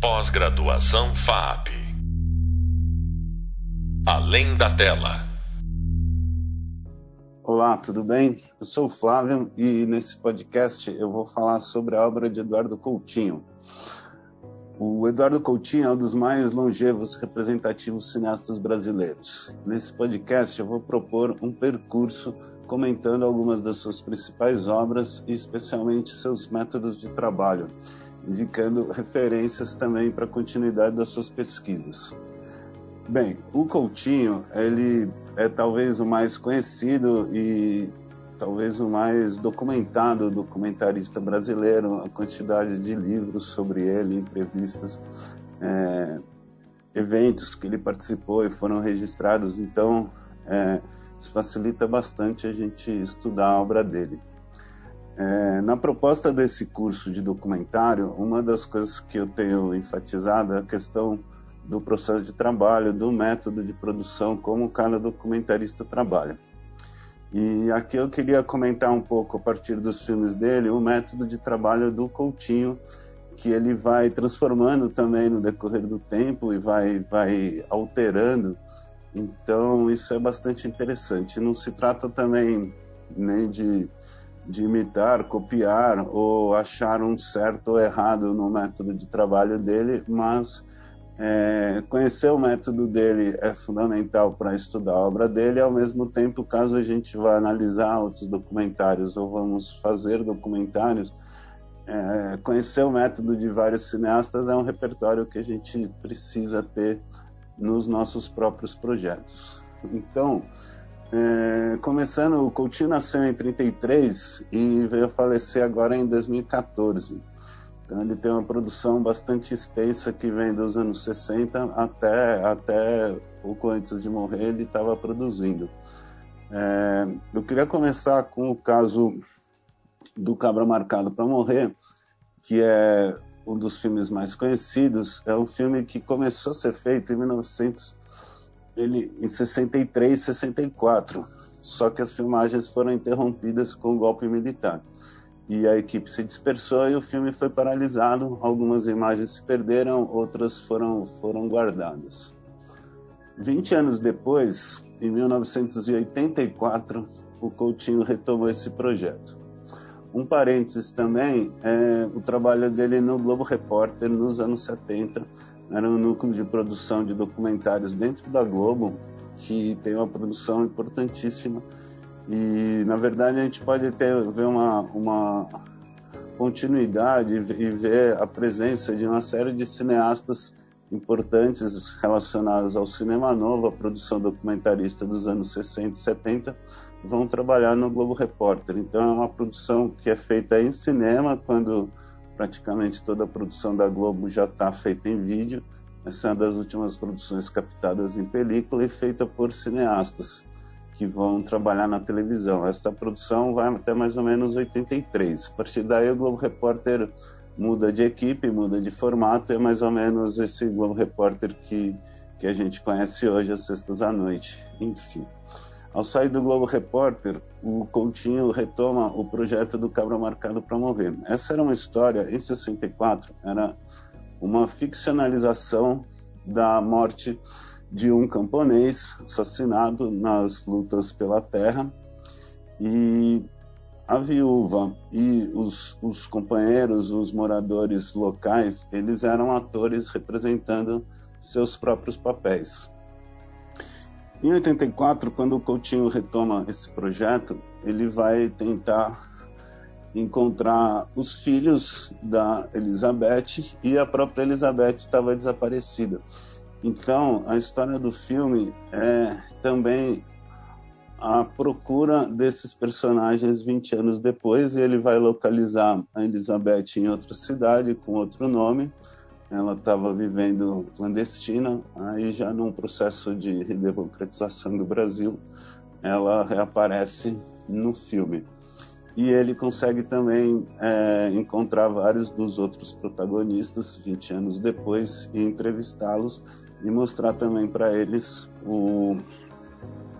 Pós-graduação FAP. Além da tela. Olá, tudo bem? Eu sou o Flávio e nesse podcast eu vou falar sobre a obra de Eduardo Coutinho. O Eduardo Coutinho é um dos mais longevos representativos cineastas brasileiros. Nesse podcast eu vou propor um percurso comentando algumas das suas principais obras e especialmente seus métodos de trabalho indicando referências também para a continuidade das suas pesquisas. Bem, o Coutinho, ele é talvez o mais conhecido e talvez o mais documentado documentarista brasileiro, a quantidade de livros sobre ele, entrevistas, é, eventos que ele participou e foram registrados, então é, isso facilita bastante a gente estudar a obra dele. É, na proposta desse curso de documentário, uma das coisas que eu tenho enfatizado é a questão do processo de trabalho, do método de produção, como cada documentarista trabalha. E aqui eu queria comentar um pouco, a partir dos filmes dele, o método de trabalho do Coutinho, que ele vai transformando também no decorrer do tempo e vai, vai alterando. Então, isso é bastante interessante. Não se trata também nem de de imitar, copiar ou achar um certo ou errado no método de trabalho dele, mas é, conhecer o método dele é fundamental para estudar a obra dele, ao mesmo tempo, caso a gente vá analisar outros documentários ou vamos fazer documentários, é, conhecer o método de vários cineastas é um repertório que a gente precisa ter nos nossos próprios projetos. Então, é, começando, o Coutinho nasceu em 33 e veio a falecer agora em 2014. Então ele tem uma produção bastante extensa que vem dos anos 60 até, até pouco antes de morrer ele estava produzindo. É, eu queria começar com o caso do Cabra Marcado para Morrer, que é um dos filmes mais conhecidos. É um filme que começou a ser feito em 1900 ele em 63, 64. Só que as filmagens foram interrompidas com o golpe militar. E a equipe se dispersou e o filme foi paralisado. Algumas imagens se perderam, outras foram, foram guardadas. 20 anos depois, em 1984, o Coutinho retomou esse projeto. Um parênteses também é o trabalho dele no Globo Repórter nos anos 70, era um núcleo de produção de documentários dentro da Globo, que tem uma produção importantíssima. E, na verdade, a gente pode ter, ver uma, uma continuidade e ver a presença de uma série de cineastas importantes relacionados ao cinema novo, a produção documentarista dos anos 60 e 70, vão trabalhar no Globo Repórter. Então, é uma produção que é feita em cinema, quando praticamente toda a produção da Globo já está feita em vídeo. Essa é uma das últimas produções captadas em película e feita por cineastas que vão trabalhar na televisão. Esta produção vai até mais ou menos 83. A partir daí, o Globo Repórter muda de equipe, muda de formato, e é mais ou menos esse Globo Repórter que, que a gente conhece hoje, às sextas à noite. Enfim. Ao sair do Globo Repórter, o Coutinho retoma o projeto do Cabra Marcado para Morrer. Essa era uma história, em 64, era uma ficcionalização da morte de um camponês assassinado nas lutas pela terra e a viúva e os, os companheiros, os moradores locais, eles eram atores representando seus próprios papéis. Em 84, quando o Coutinho retoma esse projeto, ele vai tentar encontrar os filhos da Elizabeth e a própria Elizabeth estava desaparecida. Então, a história do filme é também a procura desses personagens 20 anos depois e ele vai localizar a Elizabeth em outra cidade com outro nome ela estava vivendo clandestina, aí já num processo de redemocratização do Brasil, ela reaparece no filme. E ele consegue também é, encontrar vários dos outros protagonistas 20 anos depois e entrevistá-los e mostrar também para eles o,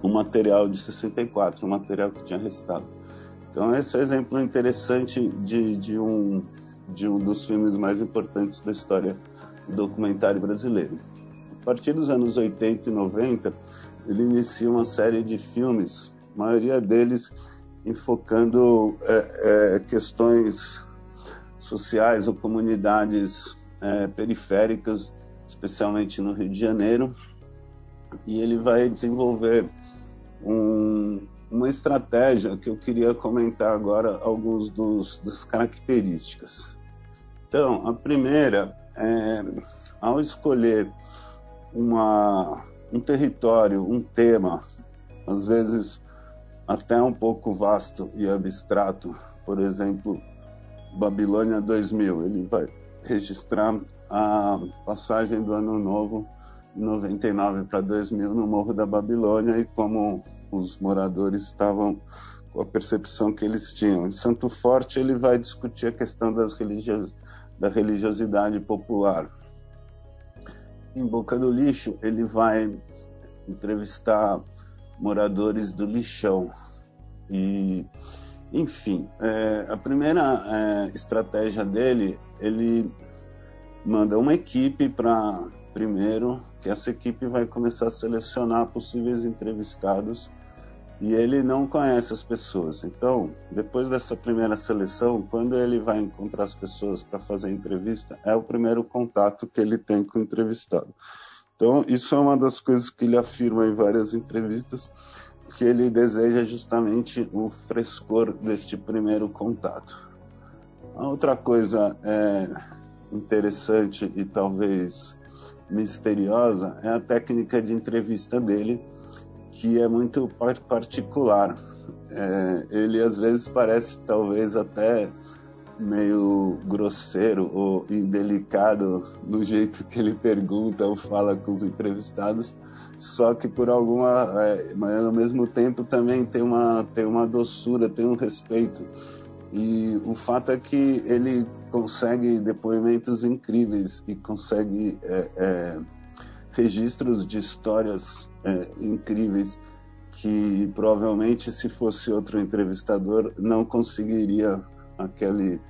o material de 64, o material que tinha restado. Então esse é um exemplo interessante de, de um de um dos filmes mais importantes da história documentário brasileiro. A partir dos anos 80 e 90, ele inicia uma série de filmes, a maioria deles enfocando é, é, questões sociais ou comunidades é, periféricas, especialmente no Rio de Janeiro, e ele vai desenvolver um, uma estratégia que eu queria comentar agora alguns dos das características. Então, a primeira é ao escolher uma, um território, um tema, às vezes até um pouco vasto e abstrato, por exemplo, Babilônia 2000, ele vai registrar a passagem do Ano Novo 99 para 2000 no Morro da Babilônia e como os moradores estavam com a percepção que eles tinham. Em Santo Forte ele vai discutir a questão das religios, da religiosidade popular. Em Boca do Lixo ele vai entrevistar moradores do lixão e enfim é, a primeira é, estratégia dele ele manda uma equipe para primeiro que essa equipe vai começar a selecionar possíveis entrevistados e ele não conhece as pessoas. Então, depois dessa primeira seleção, quando ele vai encontrar as pessoas para fazer a entrevista, é o primeiro contato que ele tem com o entrevistado. Então, isso é uma das coisas que ele afirma em várias entrevistas, que ele deseja justamente o frescor deste primeiro contato. A outra coisa é interessante e talvez misteriosa é a técnica de entrevista dele, que é muito particular. É, ele às vezes parece talvez até meio grosseiro ou indelicado no jeito que ele pergunta ou fala com os entrevistados, só que por alguma, é, mas ao mesmo tempo também tem uma tem uma doçura, tem um respeito. E o fato é que ele consegue depoimentos incríveis e consegue é, é, registros de histórias é, incríveis que provavelmente se fosse outro entrevistador não conseguiria aquele,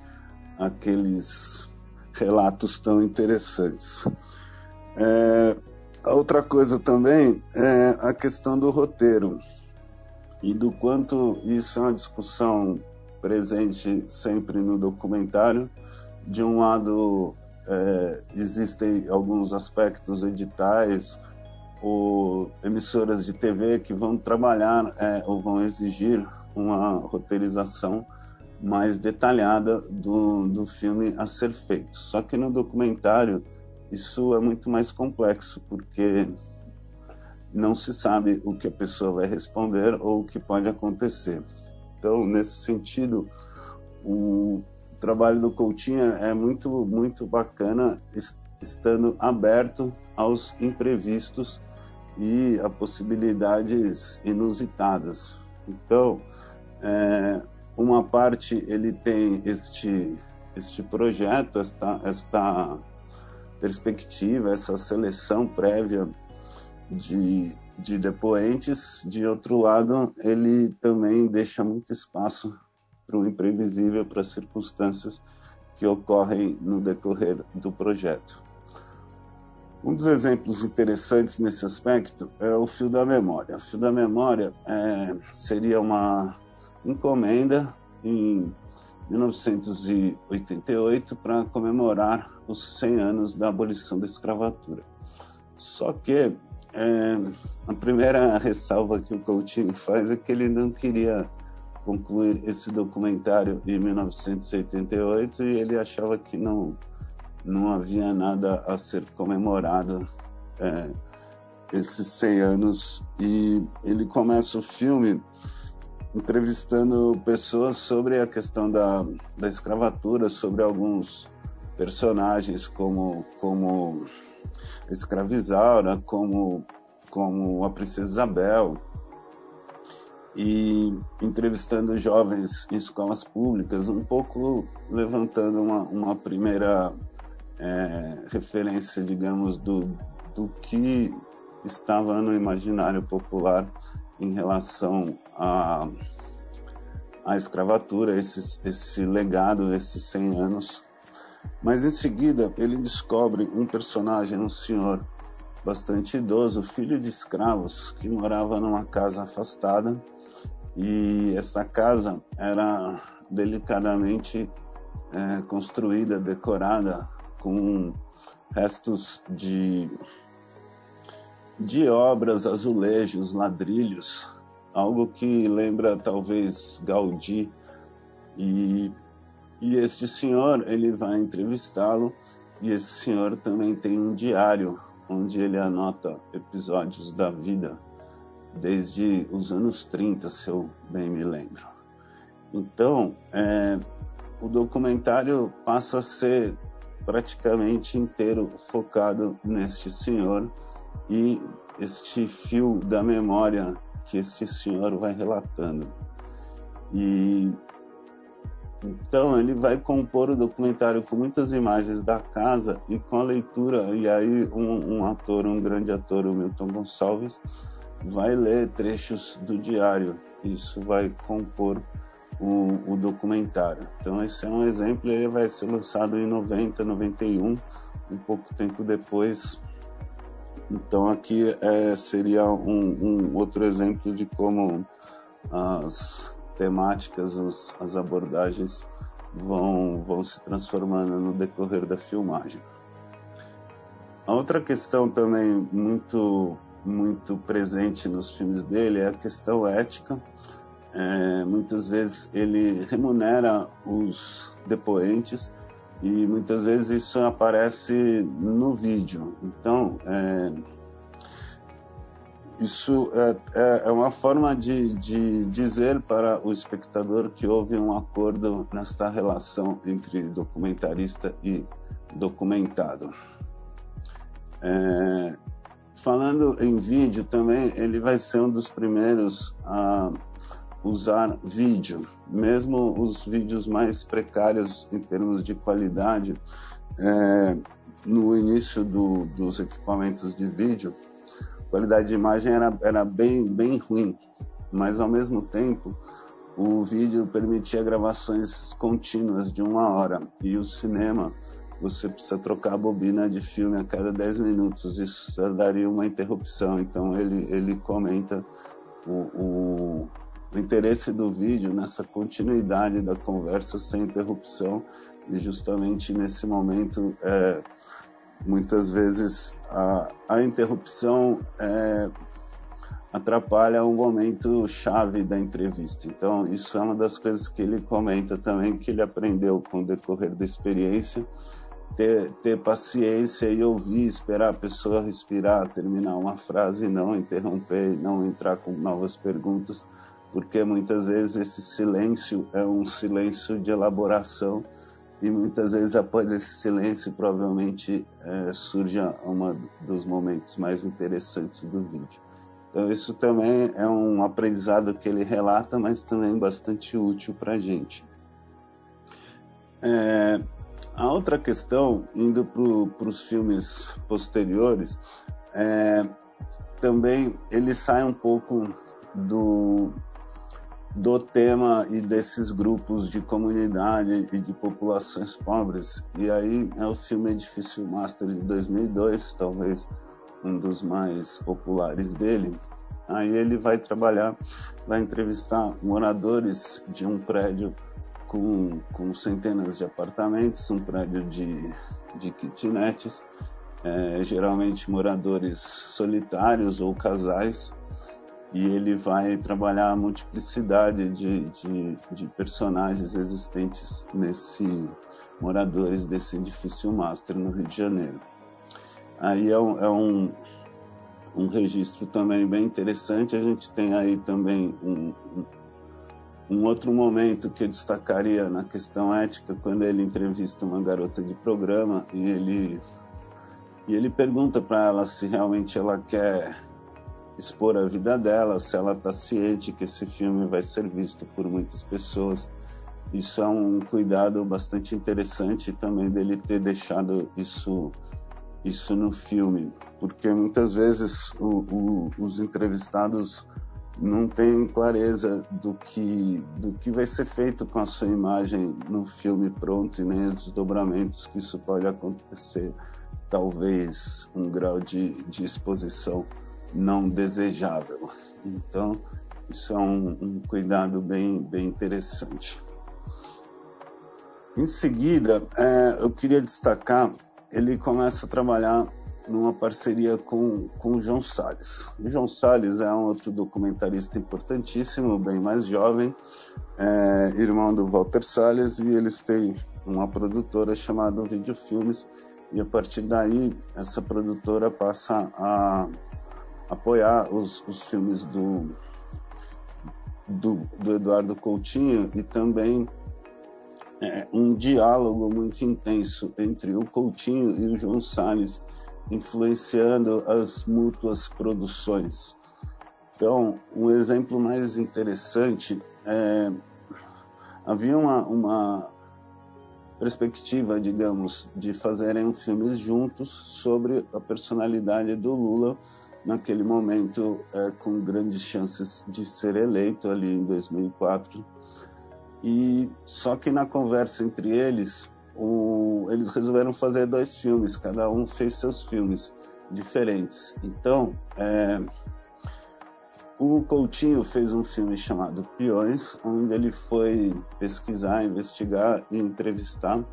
aqueles relatos tão interessantes. É, outra coisa também é a questão do roteiro e do quanto isso é uma discussão presente sempre no documentário. De um lado, é, existem alguns aspectos editais ou emissoras de TV que vão trabalhar é, ou vão exigir uma roteirização mais detalhada do, do filme a ser feito. Só que no documentário isso é muito mais complexo, porque não se sabe o que a pessoa vai responder ou o que pode acontecer. Então, nesse sentido, o trabalho do Coutinho é muito, muito bacana, estando aberto aos imprevistos e a possibilidades inusitadas. Então, é, uma parte ele tem este este projeto, esta esta perspectiva, essa seleção prévia de de depoentes, de outro lado, ele também deixa muito espaço para o imprevisível, para circunstâncias que ocorrem no decorrer do projeto. Um dos exemplos interessantes nesse aspecto é o fio da memória. O fio da memória é, seria uma encomenda em 1988 para comemorar os 100 anos da abolição da escravatura. Só que é, a primeira ressalva que o Coutinho faz é que ele não queria concluir esse documentário em 1988 e ele achava que não não havia nada a ser comemorado é, esses 100 anos. E ele começa o filme entrevistando pessoas sobre a questão da, da escravatura, sobre alguns personagens como como escravizaura, como, como a Princesa Isabel, e entrevistando jovens em escolas públicas, um pouco levantando uma, uma primeira é, referência, digamos, do, do que estava no imaginário popular em relação à, à escravatura, esse, esse legado, esses 100 anos. Mas em seguida ele descobre um personagem, um senhor bastante idoso, filho de escravos, que morava numa casa afastada e essa casa era delicadamente é, construída, decorada com restos de, de obras, azulejos, ladrilhos, algo que lembra talvez Gaudí. E, e este senhor, ele vai entrevistá-lo e esse senhor também tem um diário onde ele anota episódios da vida desde os anos 30, se eu bem me lembro. Então, é, o documentário passa a ser praticamente inteiro focado neste senhor e este fio da memória que este senhor vai relatando. E então ele vai compor o documentário com muitas imagens da casa e com a leitura e aí um, um ator, um grande ator, o Milton Gonçalves, vai ler trechos do diário. Isso vai compor o, o, documentário. Então esse é um exemplo, ele vai ser lançado em 90, 91, um pouco tempo depois. Então aqui é, seria um, um, outro exemplo de como as temáticas, os, as abordagens vão, vão se transformando no decorrer da filmagem. A outra questão também muito muito presente nos filmes dele é a questão ética é, muitas vezes ele remunera os depoentes e muitas vezes isso aparece no vídeo. Então, é, isso é, é, é, uma forma de, de, dizer para o espectador que houve um acordo nesta relação entre documentarista e documentado. É, falando em vídeo também, ele vai ser um dos primeiros a usar vídeo, mesmo os vídeos mais precários em termos de qualidade, é, no início do, dos equipamentos de vídeo, a qualidade de imagem era, era bem, bem ruim, mas ao mesmo tempo o vídeo permitia gravações contínuas de uma hora. E o cinema você precisa trocar a bobina de filme a cada 10 minutos, isso daria uma interrupção, então ele, ele comenta o, o o interesse do vídeo nessa continuidade da conversa sem interrupção. E justamente nesse momento é, muitas vezes a, a interrupção é, atrapalha um momento chave da entrevista. Então isso é uma das coisas que ele comenta também que ele aprendeu com o decorrer da experiência ter, ter paciência e ouvir, esperar a pessoa respirar, terminar uma frase, não interromper, não entrar com novas perguntas porque muitas vezes esse silêncio é um silêncio de elaboração e muitas vezes após esse silêncio provavelmente é, surge um dos momentos mais interessantes do vídeo. Então isso também é um aprendizado que ele relata, mas também bastante útil para a gente. É, a outra questão, indo para os filmes posteriores, é, também ele sai um pouco do, do tema e desses grupos de comunidade e de populações pobres. E aí é o filme Edifício Master de 2002, talvez um dos mais populares dele. Aí ele vai trabalhar, vai entrevistar moradores de um prédio com, com centenas de apartamentos, um prédio de, de kitnets, é, geralmente moradores solitários ou casais, e ele vai trabalhar a multiplicidade de, de, de, personagens existentes nesse moradores desse edifício master no Rio de Janeiro. Aí é um, é um, um registro também bem interessante. A gente tem aí também um outro momento que eu destacaria na questão ética, quando ele entrevista uma garota de programa e ele, e ele pergunta para ela se realmente ela quer expor a vida dela, se ela está ciente que esse filme vai ser visto por muitas pessoas. Isso é um cuidado bastante interessante também dele ter deixado isso isso no filme, porque muitas vezes o, o, os entrevistados não tem clareza do que, do que vai ser feito com a sua imagem no filme pronto e nem os desdobramentos que isso pode acontecer. Talvez um grau de, de exposição não desejável. Então, isso é um, um cuidado bem, bem interessante. Em seguida, é, eu queria destacar, ele começa a trabalhar numa parceria com, com o João Salles. O João Salles é um outro documentarista importantíssimo, bem mais jovem, é, irmão do Walter Salles, e eles têm uma produtora chamada Videofilmes, e a partir daí essa produtora passa a apoiar os, os filmes do, do, do Eduardo Coutinho e também é, um diálogo muito intenso entre o Coutinho e o João Salles, influenciando as mútuas produções. Então, um exemplo mais interessante é havia uma, uma perspectiva, digamos, de fazerem filmes juntos sobre a personalidade do Lula naquele momento, é, com grandes chances de ser eleito ali em 2004. E só que na conversa entre eles, o, eles resolveram fazer dois filmes, cada um fez seus filmes diferentes. Então, é, o Coutinho fez um filme chamado Peões, onde ele foi pesquisar, investigar e entrevistar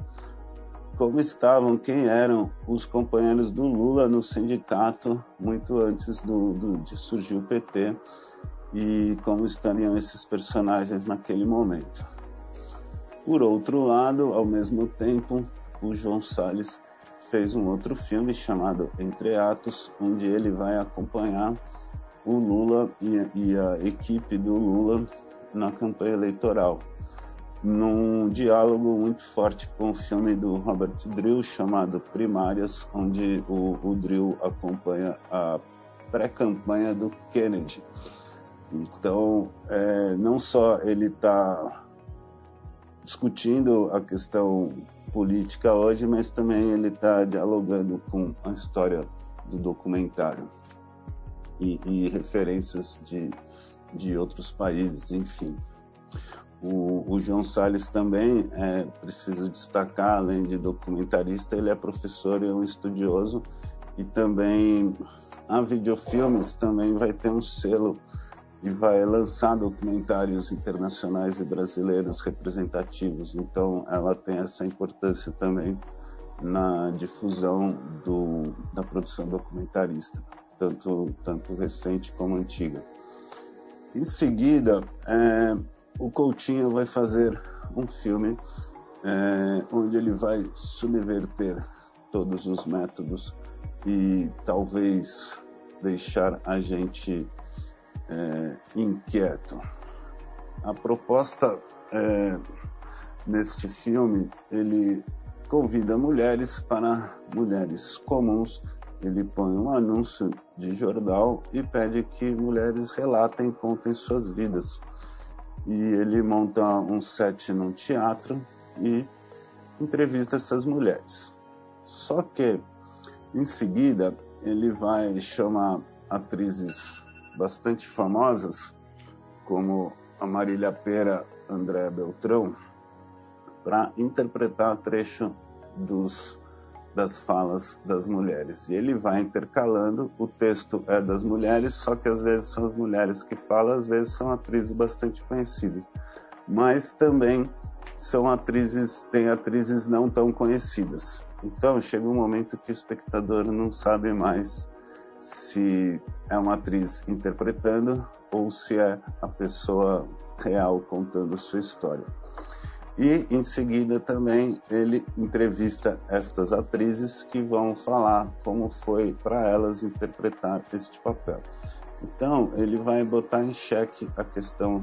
como estavam, quem eram os companheiros do Lula no sindicato muito antes do, do, de surgir o PT e como estariam esses personagens naquele momento. Por outro lado, ao mesmo tempo, o João Salles fez um outro filme chamado Entre Atos, onde ele vai acompanhar o Lula e, a equipe do Lula na campanha eleitoral num diálogo muito forte com o filme do Robert Drill chamado Primárias, onde o, o Drill acompanha a pré-campanha do Kennedy. Então, é, não só ele está discutindo a questão política hoje, mas também ele está dialogando com a história do documentário e, e referências de, de outros países, enfim. O, o, João Salles também, é preciso destacar, além de documentarista, ele é professor e um estudioso e também a Videofilmes também vai ter um selo e vai lançar documentários internacionais e brasileiros representativos. Então, ela tem essa importância também na difusão do, da produção documentarista, tanto, tanto recente como antiga. Em seguida, é, o Coutinho vai fazer um filme é, onde ele vai subverter todos os métodos e talvez deixar a gente é, inquieto. A proposta é, neste filme ele convida mulheres para mulheres comuns. Ele põe um anúncio de jornal e pede que mulheres relatem, contem suas vidas e ele monta um set num teatro e entrevista essas mulheres. Só que em seguida ele vai chamar atrizes bastante famosas como a Marília Pera, Andréa Beltrão, para interpretar trecho dos das falas das mulheres. E ele vai intercalando, o texto é das mulheres, só que às vezes são as mulheres que falam, às vezes são atrizes bastante conhecidas. Mas também são atrizes, tem atrizes não tão conhecidas. Então chega um momento que o espectador não sabe mais se é uma atriz interpretando ou se é a pessoa real contando sua história. E em seguida também ele entrevista estas atrizes que vão falar como foi para elas interpretar este papel. Então ele vai botar em xeque a questão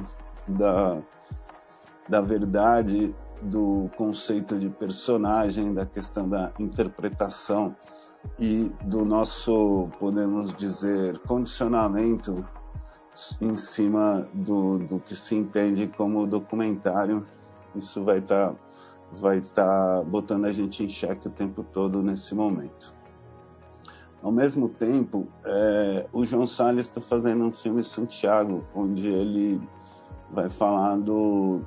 da, da verdade, do conceito de personagem, da questão da interpretação e do nosso, podemos dizer, condicionamento em cima do, do que se entende como documentário isso vai estar tá, vai tá botando a gente em xeque o tempo todo nesse momento. Ao mesmo tempo, é, o João Salles está fazendo um filme Santiago, onde ele vai falar do,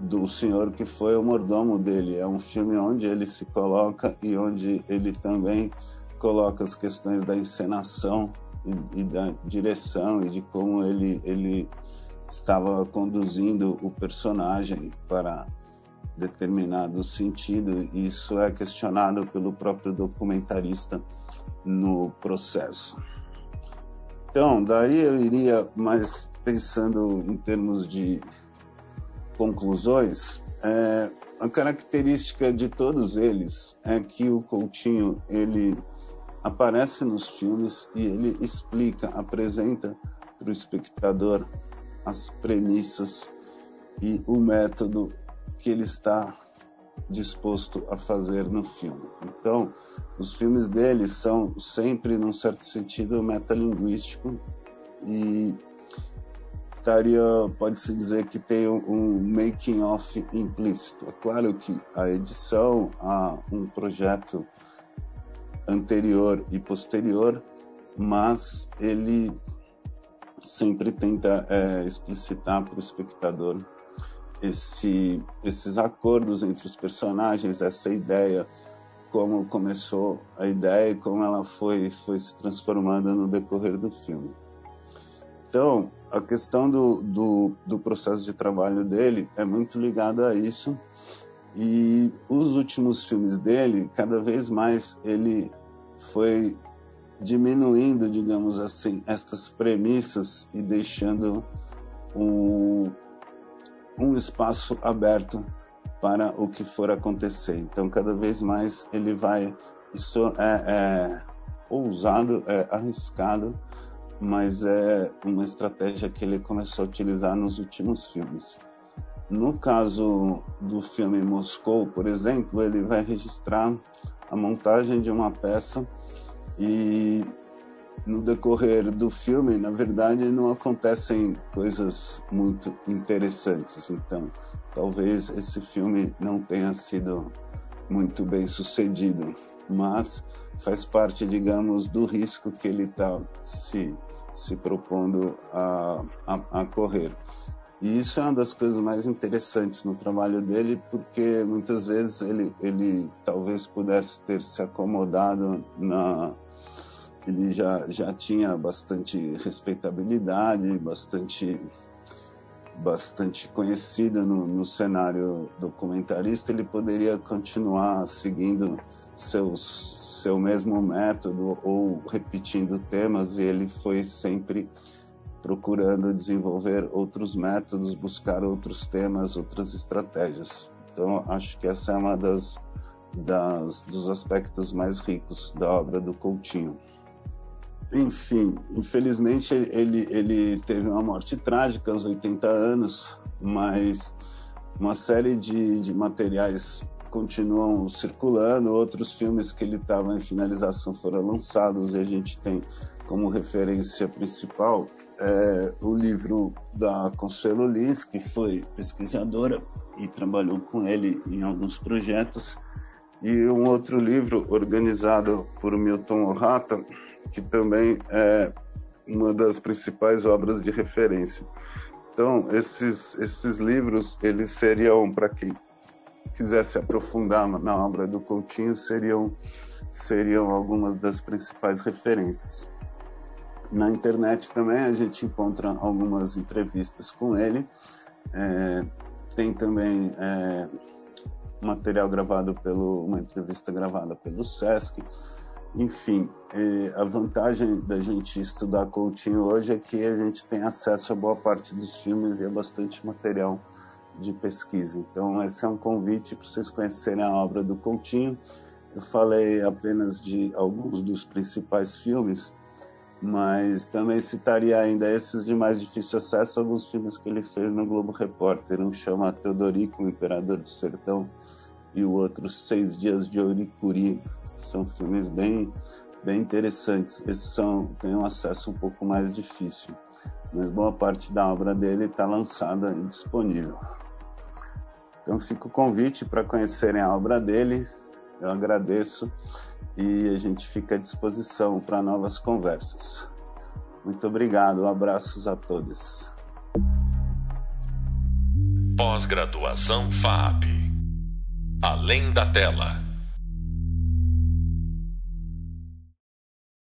do senhor que foi o mordomo dele. É um filme onde ele se coloca e onde ele também coloca as questões da encenação e, e da direção e de como ele, ele estava conduzindo o personagem para determinado sentido. E isso é questionado pelo próprio documentarista no processo. Então, daí eu iria mais pensando em termos de conclusões. É, a característica de todos eles é que o Coutinho ele aparece nos filmes e ele explica, apresenta para o espectador as premissas e o método que ele está disposto a fazer no filme. Então, os filmes dele são sempre, num certo sentido, metalinguístico e estaria, pode-se dizer que tem um making off implícito. É claro que a edição a um projeto anterior e posterior, mas ele sempre tenta é, explicitar para o espectador esse, esses acordos entre os personagens, essa ideia, como começou a ideia e como ela foi, foi se transformando no decorrer do filme. Então, a questão do, do, do processo de trabalho dele é muito ligada a isso. E os últimos filmes dele, cada vez mais ele foi diminuindo, digamos assim, estas premissas e deixando um, um espaço aberto para o que for acontecer. Então, cada vez mais ele vai. Isso é, é ousado, é arriscado, mas é uma estratégia que ele começou a utilizar nos últimos filmes. No caso do filme Moscou, por exemplo, ele vai registrar a montagem de uma peça e no decorrer do filme, na verdade, não acontecem coisas muito interessantes. Então, talvez esse filme não tenha sido muito bem sucedido, mas faz parte, digamos, do risco que ele está se, se propondo a, a, a correr. E isso é uma das coisas mais interessantes no trabalho dele, porque muitas vezes ele, ele talvez pudesse ter se acomodado na. Ele já, já tinha bastante respeitabilidade, bastante, bastante conhecido no, no cenário documentarista. Ele poderia continuar seguindo seus, seu mesmo método ou repetindo temas, e ele foi sempre procurando desenvolver outros métodos, buscar outros temas, outras estratégias. Então, acho que essa é uma das, das dos aspectos mais ricos da obra do Coutinho. Enfim, infelizmente ele, ele teve uma morte trágica aos 80 anos, mas uma série de, de materiais continuam circulando, outros filmes que ele estava em finalização foram lançados e a gente tem como referência principal é, o livro da Consuelo Lins, que foi pesquisadora e trabalhou com ele em alguns projetos, e um outro livro organizado por Milton Orrata, que também é uma das principais obras de referência. Então, esses, esses livros, eles seriam, para quem quisesse aprofundar na obra do Coutinho, seriam, seriam algumas das principais referências. Na internet também a gente encontra algumas entrevistas com ele. É, tem também é, material gravado pelo uma entrevista gravada pelo Sesc. Enfim, a vantagem da gente estudar Coutinho hoje é que a gente tem acesso a boa parte dos filmes e a bastante material de pesquisa. Então, esse é um convite para vocês conhecerem a obra do Coutinho. Eu falei apenas de alguns dos principais filmes, mas também citaria ainda esses de mais difícil acesso, alguns filmes que ele fez no Globo Repórter. Um chama Teodorico, o Imperador do Sertão, e o outro Seis Dias de Ouricuri. São filmes bem, bem interessantes. Esses são, têm um acesso um pouco mais difícil, mas boa parte da obra dele está lançada e disponível. Então fica o convite para conhecerem a obra dele. Eu agradeço e a gente fica à disposição para novas conversas. Muito obrigado, abraços a todos. Pós-graduação FAP. Além da tela.